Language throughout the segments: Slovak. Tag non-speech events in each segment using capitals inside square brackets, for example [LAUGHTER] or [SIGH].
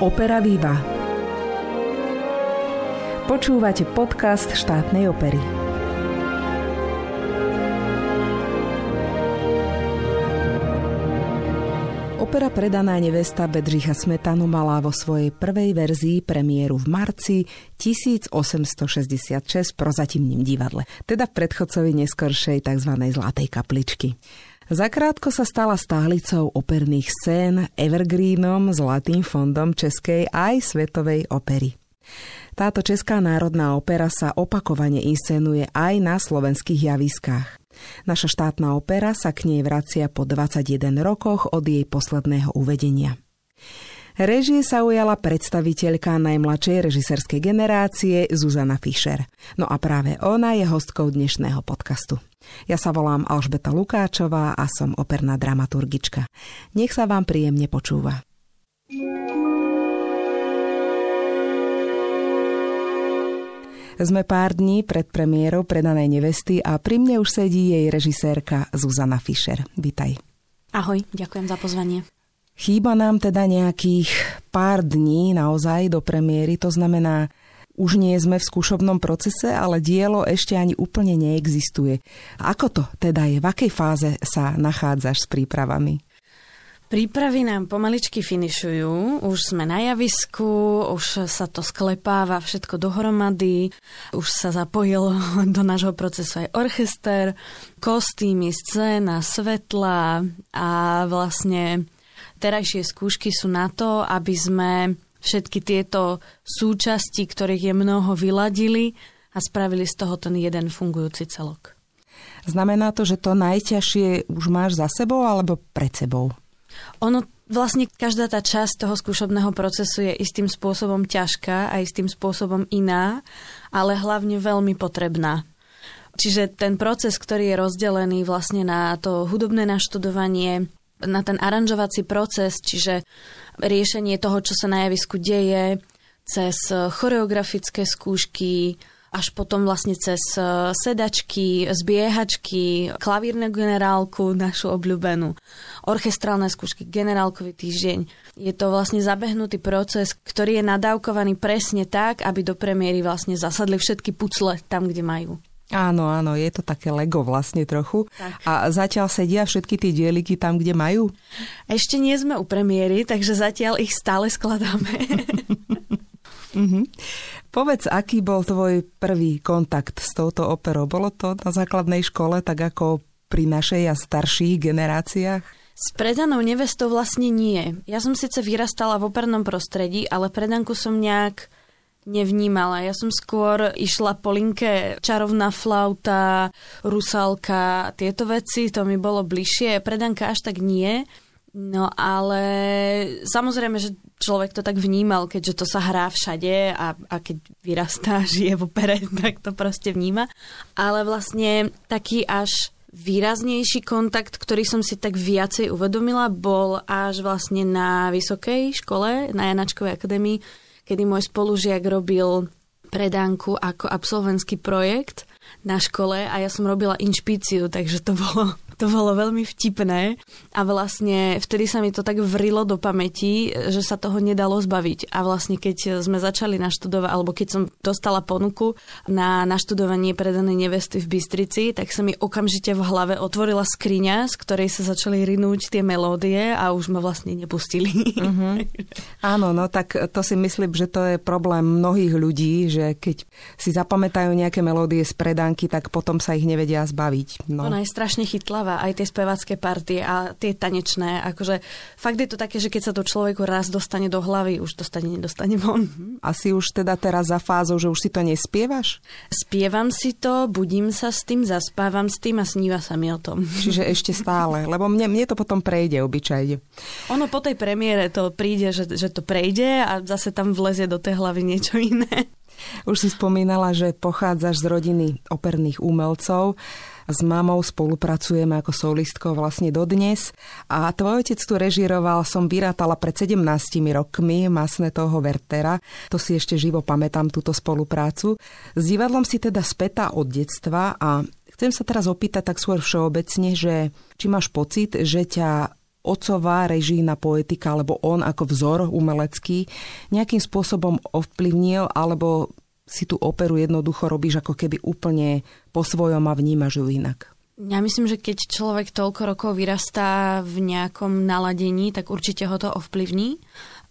Opera Viva. Počúvate podcast štátnej opery. Opera Predaná nevesta Bedřicha Smetanu mala vo svojej prvej verzii premiéru v marci 1866 v prozatímnym divadle, teda v predchodcovi neskoršej tzv. Zlatej kapličky. Zakrátko sa stala stálicou operných scén, evergreenom, zlatým fondom českej aj svetovej opery. Táto Česká národná opera sa opakovane inscenuje aj na slovenských javiskách. Naša štátna opera sa k nej vracia po 21 rokoch od jej posledného uvedenia. Režie sa ujala predstaviteľka najmladšej režiserskej generácie Zuzana Fischer. No a práve ona je hostkou dnešného podcastu. Ja sa volám Alžbeta Lukáčová a som operná dramaturgička. Nech sa vám príjemne počúva. Sme pár dní pred premiérou predanej nevesty a pri mne už sedí jej režisérka Zuzana Fischer. Vítaj. Ahoj, ďakujem za pozvanie. Chýba nám teda nejakých pár dní naozaj do premiéry, to znamená, už nie sme v skúšobnom procese, ale dielo ešte ani úplne neexistuje. Ako to teda je? V akej fáze sa nachádzaš s prípravami? Prípravy nám pomaličky finišujú, už sme na javisku, už sa to sklepáva všetko dohromady, už sa zapojil [LAUGHS] do nášho procesu aj orchester, kostýmy, scéna, svetla a vlastne terajšie skúšky sú na to, aby sme všetky tieto súčasti, ktorých je mnoho, vyladili a spravili z toho ten jeden fungujúci celok. Znamená to, že to najťažšie už máš za sebou alebo pred sebou? Ono vlastne každá tá časť toho skúšobného procesu je istým spôsobom ťažká a istým spôsobom iná, ale hlavne veľmi potrebná. Čiže ten proces, ktorý je rozdelený vlastne na to hudobné naštudovanie, na ten aranžovací proces, čiže riešenie toho, čo sa na javisku deje, cez choreografické skúšky, až potom vlastne cez sedačky, zbiehačky, klavírnu generálku, našu obľúbenú, orchestrálne skúšky, generálkový týždeň. Je to vlastne zabehnutý proces, ktorý je nadávkovaný presne tak, aby do premiéry vlastne zasadli všetky pucle tam, kde majú. Áno, áno, je to také Lego vlastne trochu. Tak. A zatiaľ sedia všetky tie dieliky tam, kde majú? Ešte nie sme u premiéry, takže zatiaľ ich stále skladáme. mm-hmm. [LAUGHS] Povedz, aký bol tvoj prvý kontakt s touto operou? Bolo to na základnej škole, tak ako pri našej a starších generáciách? S predanou nevestou vlastne nie. Ja som síce vyrastala v opernom prostredí, ale predanku som nejak nevnímala. Ja som skôr išla po linke čarovná flauta, rusalka, tieto veci, to mi bolo bližšie. Predanka až tak nie. No ale samozrejme, že človek to tak vnímal, keďže to sa hrá všade a, a keď vyrastá, [LAUGHS] žije v opere, tak to proste vníma. Ale vlastne taký až výraznejší kontakt, ktorý som si tak viacej uvedomila, bol až vlastne na vysokej škole, na Janačkovej akadémii, kedy môj spolužiak robil predánku ako absolventský projekt na škole a ja som robila inšpíciu, takže to bolo to bolo veľmi vtipné a vlastne vtedy sa mi to tak vrilo do pamäti, že sa toho nedalo zbaviť. A vlastne keď sme začali naštudovať, alebo keď som dostala ponuku na naštudovanie predanej nevesty v Bystrici, tak sa mi okamžite v hlave otvorila skriňa, z ktorej sa začali rinúť tie melódie a už ma vlastne nepustili. Uh-huh. Áno, no tak to si myslím, že to je problém mnohých ľudí, že keď si zapamätajú nejaké melódie z predánky, tak potom sa ich nevedia zbaviť. No. Ona je strašne chytlavá spieva, aj tie spevacké partie a tie tanečné. Akože fakt je to také, že keď sa to človeku raz dostane do hlavy, už dostane, nedostane von. Asi už teda teraz za fázou, že už si to nespievaš? Spievam si to, budím sa s tým, zaspávam s tým a sníva sa mi o tom. Čiže ešte stále, lebo mne, mne to potom prejde obyčajne. Ono po tej premiére to príde, že, že to prejde a zase tam vlezie do tej hlavy niečo iné. Už si spomínala, že pochádzaš z rodiny operných umelcov. S mamou spolupracujeme ako solistkou vlastne dodnes a tvoj otec tu režiroval, som vyrátala pred 17 rokmi masné toho Vertera. To si ešte živo pamätám túto spoluprácu. S divadlom si teda spätá od detstva a chcem sa teraz opýtať tak skôr všeobecne, že či máš pocit, že ťa otcová režijná poetika, alebo on ako vzor umelecký nejakým spôsobom ovplyvnil, alebo si tú operu jednoducho robíš ako keby úplne po svojom a vnímaš ju inak? Ja myslím, že keď človek toľko rokov vyrastá v nejakom naladení, tak určite ho to ovplyvní.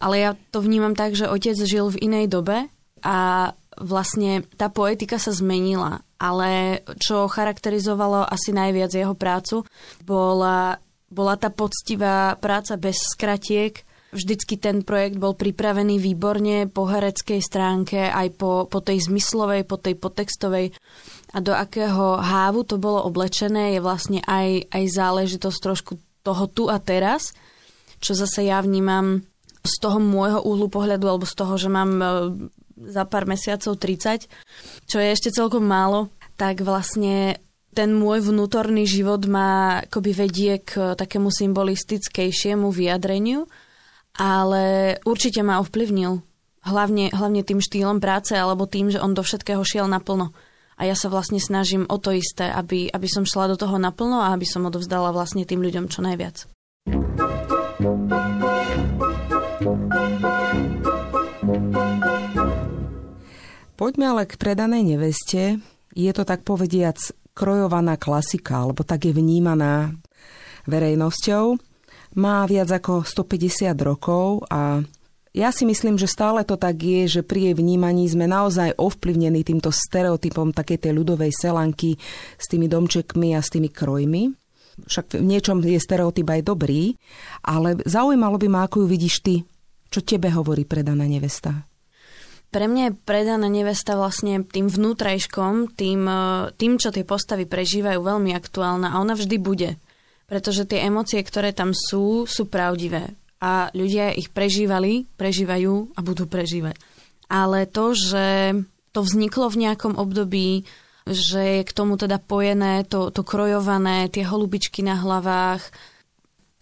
Ale ja to vnímam tak, že otec žil v inej dobe a vlastne tá poetika sa zmenila. Ale čo charakterizovalo asi najviac jeho prácu, bola, bola tá poctivá práca bez skratiek, Vždycky ten projekt bol pripravený výborne po hereckej stránke, aj po, po tej zmyslovej, po tej potextovej. A do akého hávu to bolo oblečené je vlastne aj, aj záležitosť trošku toho tu a teraz, čo zase ja vnímam z toho môjho úhlu pohľadu alebo z toho, že mám e, za pár mesiacov 30, čo je ešte celkom málo, tak vlastne ten môj vnútorný život má akoby vedie k takému symbolistickejšiemu vyjadreniu, ale určite ma ovplyvnil. Hlavne, hlavne tým štýlom práce alebo tým, že on do všetkého šiel naplno a ja sa vlastne snažím o to isté, aby, aby som šla do toho naplno a aby som odovzdala vlastne tým ľuďom čo najviac. Poďme ale k predanej neveste. Je to tak povediac krojovaná klasika, alebo tak je vnímaná verejnosťou. Má viac ako 150 rokov a ja si myslím, že stále to tak je, že pri jej vnímaní sme naozaj ovplyvnení týmto stereotypom takej tej ľudovej selanky s tými domčekmi a s tými krojmi. Však v niečom je stereotyp aj dobrý, ale zaujímalo by ma, ako ju vidíš ty. Čo tebe hovorí predaná nevesta? Pre mňa je predaná nevesta vlastne tým vnútrajškom, tým, e, tým, čo tie postavy prežívajú, veľmi aktuálna a ona vždy bude. Pretože tie emócie, ktoré tam sú, sú pravdivé a ľudia ich prežívali, prežívajú a budú prežívať. Ale to, že to vzniklo v nejakom období, že je k tomu teda pojené, to, to krojované, tie holubičky na hlavách.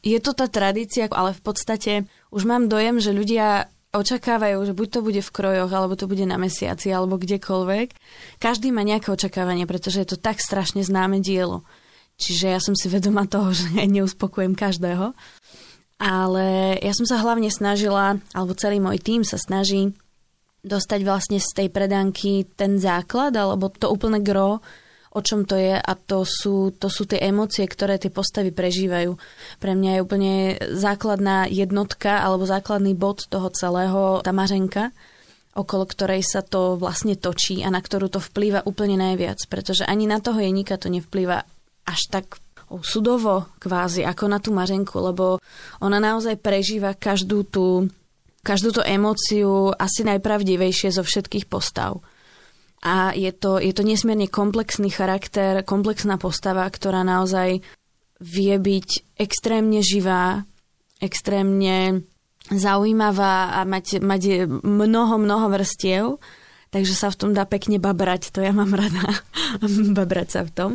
Je to tá tradícia, ale v podstate už mám dojem, že ľudia očakávajú, že buď to bude v krojoch, alebo to bude na mesiaci, alebo kdekoľvek. Každý má nejaké očakávanie, pretože je to tak strašne známe dielo. Čiže ja som si vedoma toho, že [LAUGHS] neuspokojem každého ale ja som sa hlavne snažila, alebo celý môj tým sa snaží dostať vlastne z tej predanky ten základ, alebo to úplne gro, o čom to je a to sú, to sú tie emócie, ktoré tie postavy prežívajú. Pre mňa je úplne základná jednotka alebo základný bod toho celého tá mařenka, okolo ktorej sa to vlastne točí a na ktorú to vplýva úplne najviac, pretože ani na toho jeníka to nevplýva až tak sudovo kvázi, ako na tú Mařenku, lebo ona naozaj prežíva každú tú, každú tú emóciu asi najpravdivejšie zo všetkých postav. A je to, je to nesmierne komplexný charakter, komplexná postava, ktorá naozaj vie byť extrémne živá, extrémne zaujímavá a mať, mať mnoho, mnoho vrstiev, takže sa v tom dá pekne babrať, to ja mám rada, [LAUGHS] babrať sa v tom.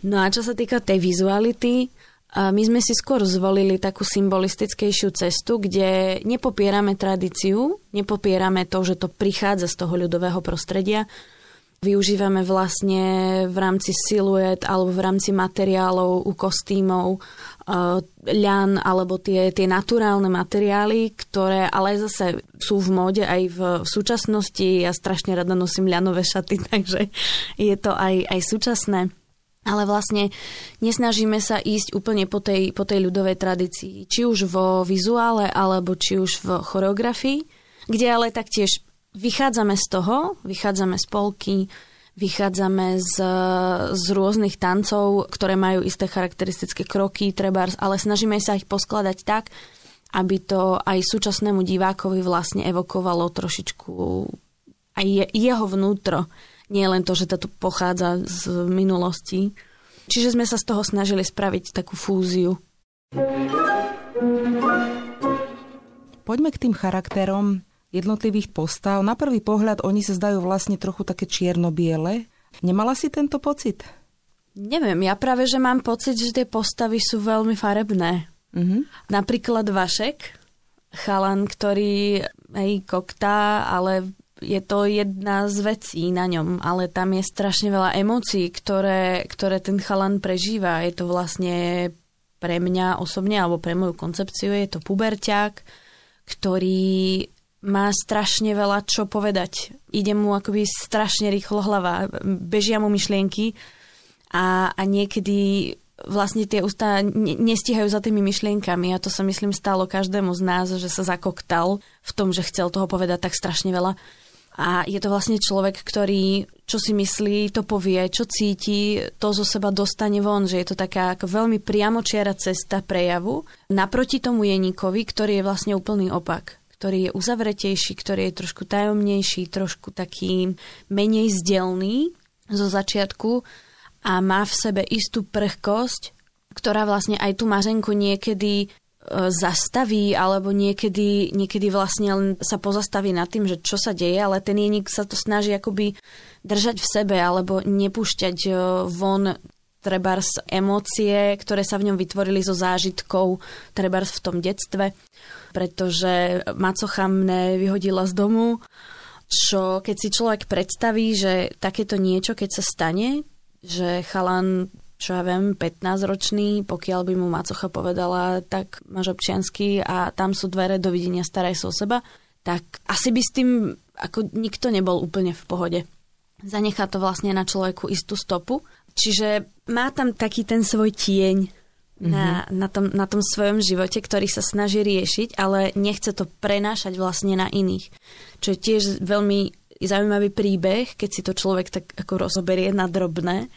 No a čo sa týka tej vizuality, my sme si skôr zvolili takú symbolistickejšiu cestu, kde nepopierame tradíciu, nepopierame to, že to prichádza z toho ľudového prostredia. Využívame vlastne v rámci siluet alebo v rámci materiálov u kostýmov ľan alebo tie, tie naturálne materiály, ktoré ale zase sú v móde aj v, v súčasnosti. Ja strašne rada nosím ľanové šaty, [LAUGHS] takže je to aj, aj súčasné ale vlastne nesnažíme sa ísť úplne po tej, po tej ľudovej tradícii, či už vo vizuále, alebo či už v choreografii, kde ale taktiež vychádzame z toho, vychádzame z polky, vychádzame z, z rôznych tancov, ktoré majú isté charakteristické kroky, trebárs, ale snažíme sa ich poskladať tak, aby to aj súčasnému divákovi vlastne evokovalo trošičku aj je, jeho vnútro nie len to, že to pochádza z minulosti. Čiže sme sa z toho snažili spraviť takú fúziu. Poďme k tým charakterom jednotlivých postav. Na prvý pohľad oni sa zdajú vlastne trochu také čierno-biele. Nemala si tento pocit? Neviem, ja práve, že mám pocit, že tie postavy sú veľmi farebné. Mm-hmm. Napríklad Vašek, chalan, ktorý aj koktá, ale je to jedna z vecí na ňom, ale tam je strašne veľa emócií, ktoré, ktoré ten chalan prežíva. Je to vlastne pre mňa osobne, alebo pre moju koncepciu je to puberťák, ktorý má strašne veľa čo povedať. Ide mu akoby strašne rýchlo hlava, bežia mu myšlienky a, a niekedy vlastne tie ústa nestihajú za tými myšlienkami a to sa myslím stalo každému z nás, že sa zakoktal v tom, že chcel toho povedať tak strašne veľa. A je to vlastne človek, ktorý čo si myslí, to povie, čo cíti, to zo seba dostane von, že je to taká ako veľmi priamočiara cesta prejavu. Naproti tomu Jeníkovi, ktorý je vlastne úplný opak ktorý je uzavretejší, ktorý je trošku tajomnejší, trošku taký menej zdelný zo začiatku a má v sebe istú prchkosť, ktorá vlastne aj tú Mařenku niekedy e, zastaví, alebo niekedy, niekedy vlastne len sa pozastaví nad tým, že čo sa deje, ale ten jeník sa to snaží akoby držať v sebe, alebo nepúšťať e, von trebárs emócie, ktoré sa v ňom vytvorili zo zážitkov, trebárs v tom detstve, pretože macocha mne vyhodila z domu, čo keď si človek predstaví, že takéto niečo, keď sa stane, že chalan, čo ja viem, 15-ročný, pokiaľ by mu macocha povedala, tak máš občiansky a tam sú dvere, dovidenia, staraj sa o seba, tak asi by s tým ako nikto nebol úplne v pohode. Zanechá to vlastne na človeku istú stopu Čiže má tam taký ten svoj tieň mm-hmm. na, na, tom, na tom svojom živote, ktorý sa snaží riešiť, ale nechce to prenášať vlastne na iných. Čo je tiež veľmi zaujímavý príbeh, keď si to človek tak ako rozoberie na drobné,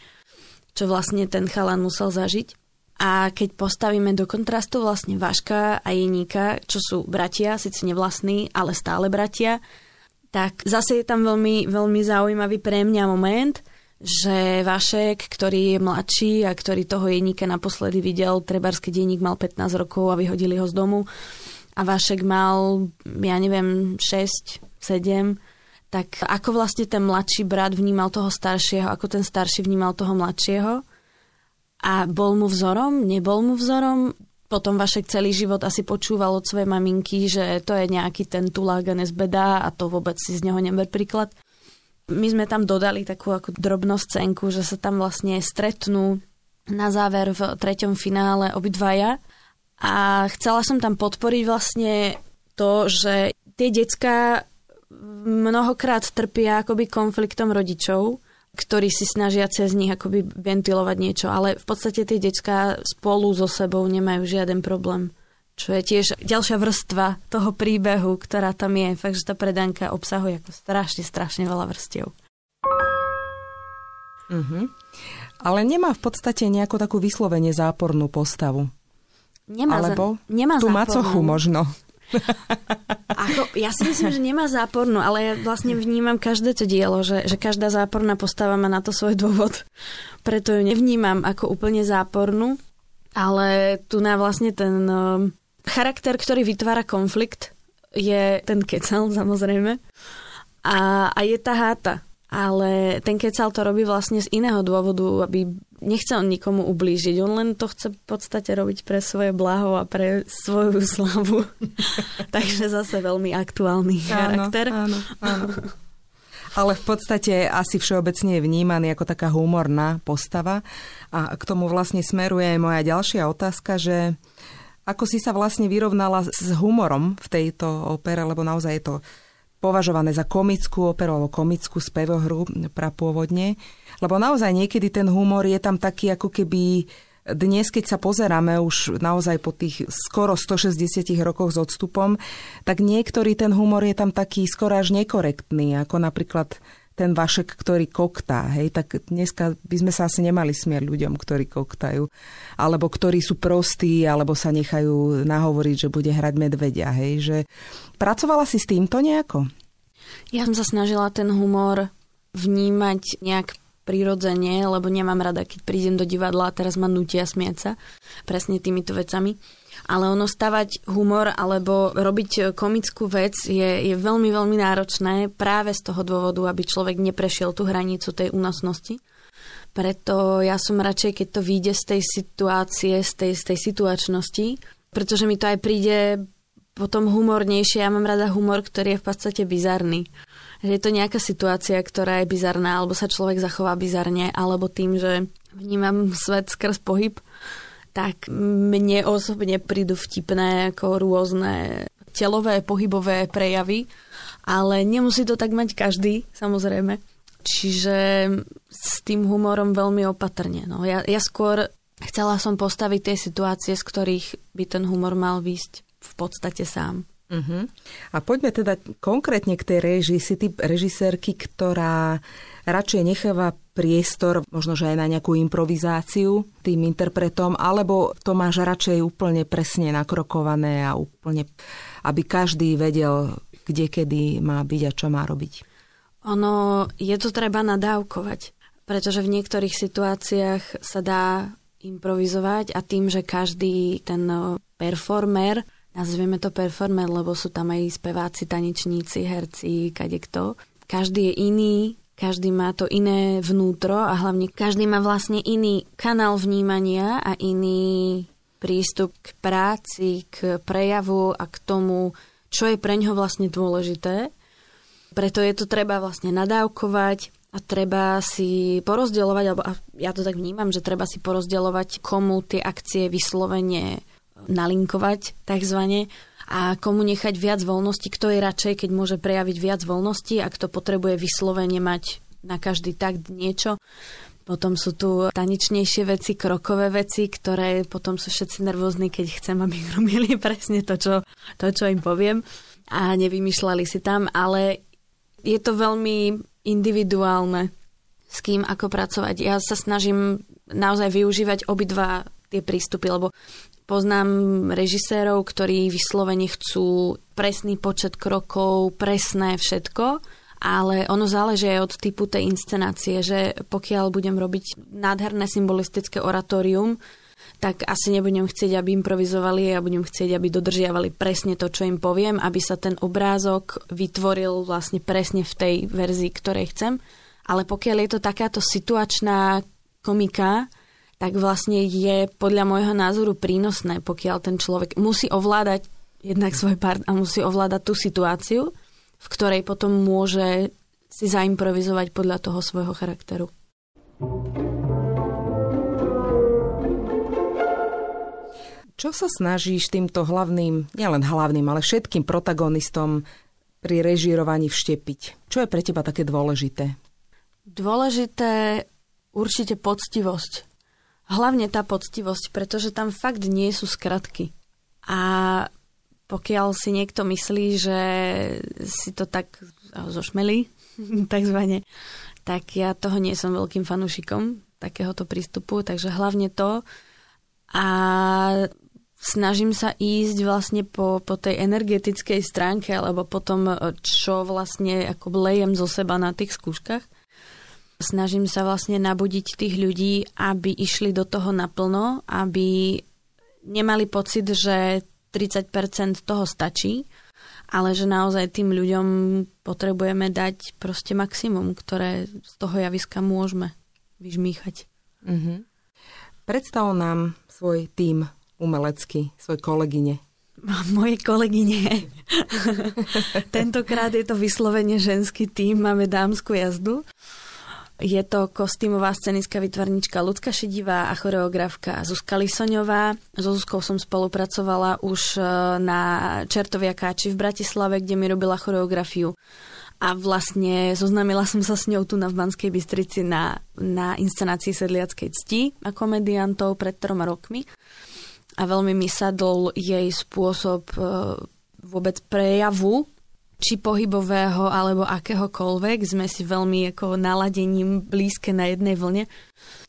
čo vlastne ten chalan musel zažiť. A keď postavíme do kontrastu vlastne Vaška a Jeníka, čo sú bratia, síce nevlastní, ale stále bratia, tak zase je tam veľmi, veľmi zaujímavý pre mňa moment – že Vašek, ktorý je mladší a ktorý toho jeníka naposledy videl, Trebarský denník mal 15 rokov a vyhodili ho z domu. A Vašek mal, ja neviem, 6, 7, tak ako vlastne ten mladší brat vnímal toho staršieho, ako ten starší vnímal toho mladšieho? A bol mu vzorom, nebol mu vzorom, potom Vašek celý život asi počúval od svojej maminky, že to je nejaký ten tulák a nezbedá a to vôbec si z neho neber príklad. My sme tam dodali takú ako drobnú scénku, že sa tam vlastne stretnú na záver v treťom finále obidvaja. A chcela som tam podporiť vlastne to, že tie decka mnohokrát trpia akoby konfliktom rodičov, ktorí si snažia cez nich akoby ventilovať niečo, ale v podstate tie decka spolu so sebou nemajú žiaden problém čo je tiež ďalšia vrstva toho príbehu, ktorá tam je. Fakt, že tá predanka obsahuje ako strašne, strašne veľa vrstiev. Mm-hmm. Ale nemá v podstate nejakú takú vyslovene zápornú postavu. Nemá, Alebo za, nemá tú zápornú. macochu možno. Ako, ja si myslím, že nemá zápornú, ale ja vlastne vnímam každé to dielo, že, že každá záporná postava má na to svoj dôvod. Preto ju nevnímam ako úplne zápornú, ale tu na vlastne ten charakter, ktorý vytvára konflikt, je ten kecal samozrejme a, a je tá háta. Ale ten kecal to robí vlastne z iného dôvodu, aby nechce on nikomu ublížiť. On len to chce v podstate robiť pre svoje blaho a pre svoju slavu. [LAUGHS] Takže zase veľmi aktuálny áno, charakter. Áno, áno. [LAUGHS] Ale v podstate asi všeobecne je vnímaný ako taká humorná postava. A k tomu vlastne smeruje aj moja ďalšia otázka, že ako si sa vlastne vyrovnala s humorom v tejto opere, lebo naozaj je to považované za komickú operu alebo komickú spevohru prapôvodne. Lebo naozaj niekedy ten humor je tam taký ako keby dnes, keď sa pozeráme už naozaj po tých skoro 160 rokoch s odstupom, tak niektorý ten humor je tam taký skoro až nekorektný, ako napríklad ten vašek, ktorý koktá, hej, tak dneska by sme sa asi nemali smieť ľuďom, ktorí koktajú, alebo ktorí sú prostí, alebo sa nechajú nahovoriť, že bude hrať medvedia, hej, že pracovala si s týmto nejako? Ja som sa snažila ten humor vnímať nejak prirodzene, lebo nemám rada, keď prídem do divadla a teraz ma nutia smieť sa presne týmito vecami ale ono stavať humor alebo robiť komickú vec je, je veľmi, veľmi náročné práve z toho dôvodu, aby človek neprešiel tú hranicu tej únosnosti. Preto ja som radšej, keď to vyjde z tej situácie, z tej, z tej situačnosti, pretože mi to aj príde potom humornejšie. Ja mám rada humor, ktorý je v podstate bizarný. Je to nejaká situácia, ktorá je bizarná, alebo sa človek zachová bizarne, alebo tým, že vnímam svet skrz pohyb tak mne osobne prídu vtipné ako rôzne telové, pohybové prejavy, ale nemusí to tak mať každý, samozrejme. Čiže s tým humorom veľmi opatrne. No, ja, ja skôr chcela som postaviť tie situácie, z ktorých by ten humor mal výsť v podstate sám. Uh-huh. A poďme teda konkrétne k tej režii. Si typ režisérky, ktorá radšej necháva priestor, možno že aj na nejakú improvizáciu tým interpretom, alebo to máš radšej úplne presne nakrokované a úplne, aby každý vedel, kde kedy má byť a čo má robiť? Ono, je to treba nadávkovať, pretože v niektorých situáciách sa dá improvizovať a tým, že každý ten performer nazveme to performer, lebo sú tam aj speváci, tanečníci, herci, kadekto. Každý je iný, každý má to iné vnútro a hlavne každý má vlastne iný kanál vnímania a iný prístup k práci, k prejavu a k tomu, čo je pre ňoho vlastne dôležité. Preto je to treba vlastne nadávkovať a treba si porozdeľovať, alebo ja to tak vnímam, že treba si porozdeľovať, komu tie akcie vyslovene nalinkovať takzvané a komu nechať viac voľnosti, kto je radšej, keď môže prejaviť viac voľnosti a kto potrebuje vyslovene mať na každý takt niečo. Potom sú tu tanečnejšie veci, krokové veci, ktoré potom sú všetci nervózni, keď chcem, aby [LAUGHS] robili presne to čo, to, čo im poviem a nevymýšľali si tam, ale je to veľmi individuálne s kým ako pracovať. Ja sa snažím naozaj využívať obidva tie prístupy, lebo Poznám režisérov, ktorí vyslovene chcú presný počet krokov, presné všetko, ale ono záleží aj od typu tej inscenácie, že pokiaľ budem robiť nádherné symbolistické oratórium, tak asi nebudem chcieť, aby improvizovali a budem chcieť, aby dodržiavali presne to, čo im poviem, aby sa ten obrázok vytvoril vlastne presne v tej verzii, ktorej chcem. Ale pokiaľ je to takáto situačná komika, tak vlastne je podľa môjho názoru prínosné, pokiaľ ten človek musí ovládať jednak svoj part a musí ovládať tú situáciu, v ktorej potom môže si zaimprovizovať podľa toho svojho charakteru. Čo sa snažíš týmto hlavným, nielen hlavným, ale všetkým protagonistom pri režírovaní vštepiť? Čo je pre teba také dôležité? Dôležité určite poctivosť hlavne tá poctivosť, pretože tam fakt nie sú skratky. A pokiaľ si niekto myslí, že si to tak zošmelí, [LAUGHS] takzvané, tak ja toho nie som veľkým fanúšikom takéhoto prístupu, takže hlavne to. A snažím sa ísť vlastne po, po tej energetickej stránke, alebo po tom, čo vlastne ako lejem zo seba na tých skúškach snažím sa vlastne nabudiť tých ľudí, aby išli do toho naplno, aby nemali pocit, že 30% toho stačí, ale že naozaj tým ľuďom potrebujeme dať proste maximum, ktoré z toho javiska môžeme vyžmýchať. Mm-hmm. Predstav nám svoj tým umelecký, svoj kolegyne. [LAUGHS] Moje kolegyne. [LAUGHS] Tentokrát je to vyslovene ženský tým, máme dámsku jazdu. Je to kostýmová scenická vytvarnička Lucka Šedivá a choreografka Zuzka Lisoňová. So Zuzkou som spolupracovala už e, na Čertovia Káči v Bratislave, kde mi robila choreografiu. A vlastne zoznamila som sa s ňou tu na v Banskej Bystrici na, na inscenácii Sedliackej cti a komediantov pred troma rokmi. A veľmi mi sadol jej spôsob e, vôbec prejavu či pohybového alebo akéhokoľvek. Sme si veľmi ako naladením blízke na jednej vlne.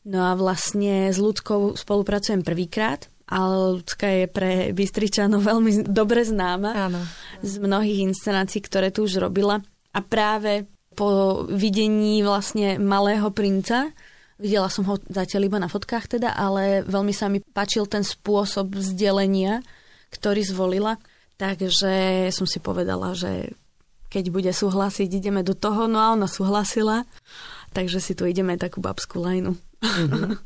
No a vlastne s ľudskou spolupracujem prvýkrát, ale ľudská je pre Bystričanov veľmi dobre známa Áno. z mnohých inscenácií, ktoré tu už robila. A práve po videní vlastne Malého princa, videla som ho zatiaľ iba na fotkách teda, ale veľmi sa mi páčil ten spôsob vzdelenia, ktorý zvolila Takže som si povedala, že keď bude súhlasiť, ideme do toho. No a ona súhlasila, takže si tu ideme takú babskú lajnu. Mm-hmm.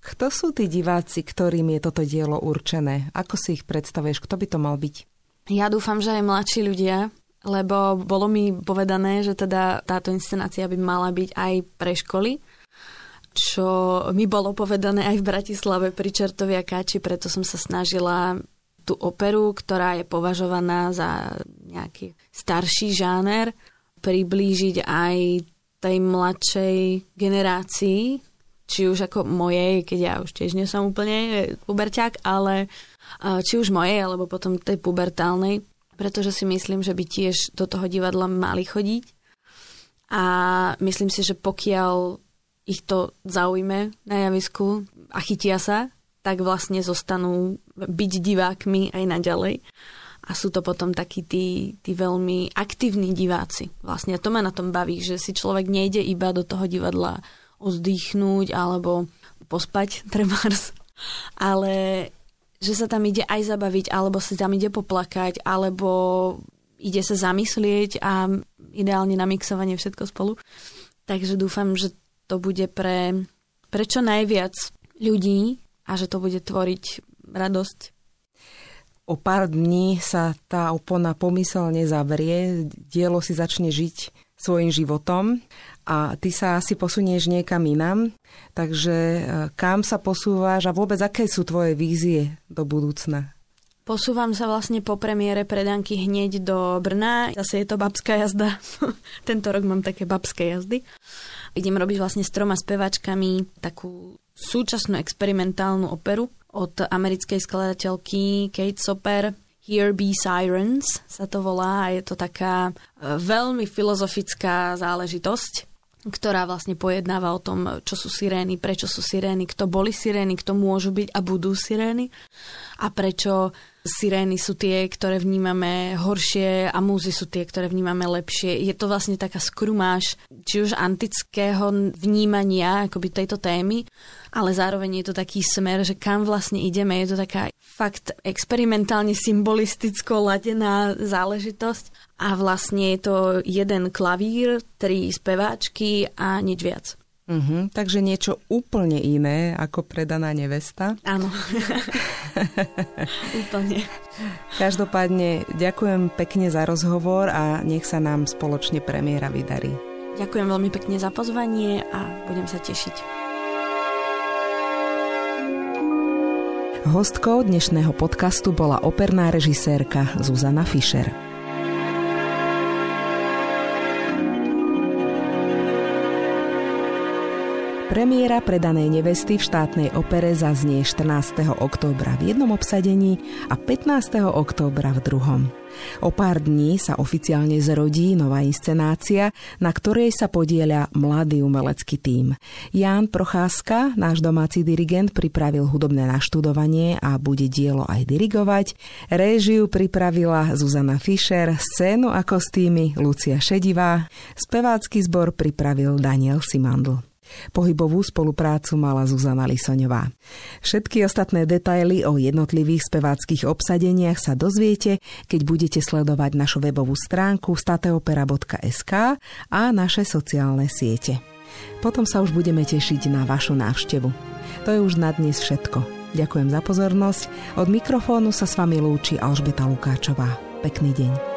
Kto sú tí diváci, ktorým je toto dielo určené? Ako si ich predstavuješ? Kto by to mal byť? Ja dúfam, že aj mladší ľudia, lebo bolo mi povedané, že teda táto inscenácia by mala byť aj pre školy. čo mi bolo povedané aj v Bratislave pri Čertovia Káči, preto som sa snažila tú operu, ktorá je považovaná za nejaký starší žáner, priblížiť aj tej mladšej generácii, či už ako mojej, keď ja už tiež nie som úplne puberťák, ale či už mojej, alebo potom tej pubertálnej, pretože si myslím, že by tiež do toho divadla mali chodiť. A myslím si, že pokiaľ ich to zaujme na javisku a chytia sa, tak vlastne zostanú byť divákmi aj naďalej. A sú to potom takí tí, tí veľmi aktívni diváci. Vlastne to ma na tom baví, že si človek nejde iba do toho divadla ozdýchnuť alebo pospať, [LAUGHS] trebárs, ale že sa tam ide aj zabaviť, alebo sa tam ide poplakať, alebo ide sa zamyslieť a ideálne na mixovanie všetko spolu. Takže dúfam, že to bude pre, pre čo najviac ľudí a že to bude tvoriť radosť. O pár dní sa tá opona pomyselne zavrie, dielo si začne žiť svojim životom a ty sa asi posunieš niekam inám. Takže e, kam sa posúvaš a vôbec aké sú tvoje vízie do budúcna? Posúvam sa vlastne po premiére predanky hneď do Brna. Zase je to babská jazda. [LAUGHS] Tento rok mám také babské jazdy. Idem robiť vlastne s troma speváčkami takú súčasnú experimentálnu operu od americkej skladateľky Kate Soper. Here Be Sirens sa to volá a je to taká e, veľmi filozofická záležitosť ktorá vlastne pojednáva o tom, čo sú sirény, prečo sú sirény, kto boli sirény, kto môžu byť a budú sirény a prečo sirény sú tie, ktoré vnímame horšie a múzy sú tie, ktoré vnímame lepšie. Je to vlastne taká skrumáž či už antického vnímania akoby tejto témy, ale zároveň je to taký smer, že kam vlastne ideme. Je to taká fakt experimentálne symbolisticko ladená záležitosť a vlastne je to jeden klavír, tri speváčky a nič viac. Uh-huh, takže niečo úplne iné ako predaná nevesta. Áno. [LAUGHS] úplne. Každopádne ďakujem pekne za rozhovor a nech sa nám spoločne premiéra vydarí. Ďakujem veľmi pekne za pozvanie a budem sa tešiť. Hostkou dnešného podcastu bola operná režisérka Zuzana Fischer. Premiéra predanej nevesty v štátnej opere zaznie 14. októbra v jednom obsadení a 15. októbra v druhom. O pár dní sa oficiálne zrodí nová inscenácia, na ktorej sa podieľa mladý umelecký tím. Ján Procházka, náš domáci dirigent, pripravil hudobné naštudovanie a bude dielo aj dirigovať. Réžiu pripravila Zuzana Fischer, scénu a kostýmy Lucia Šedivá, spevácky zbor pripravil Daniel Simandl. Pohybovú spoluprácu mala Zuzana Lisoňová. Všetky ostatné detaily o jednotlivých speváckých obsadeniach sa dozviete, keď budete sledovať našu webovú stránku stateopera.sk a naše sociálne siete. Potom sa už budeme tešiť na vašu návštevu. To je už na dnes všetko. Ďakujem za pozornosť. Od mikrofónu sa s vami lúči Alžbeta Lukáčová. Pekný deň.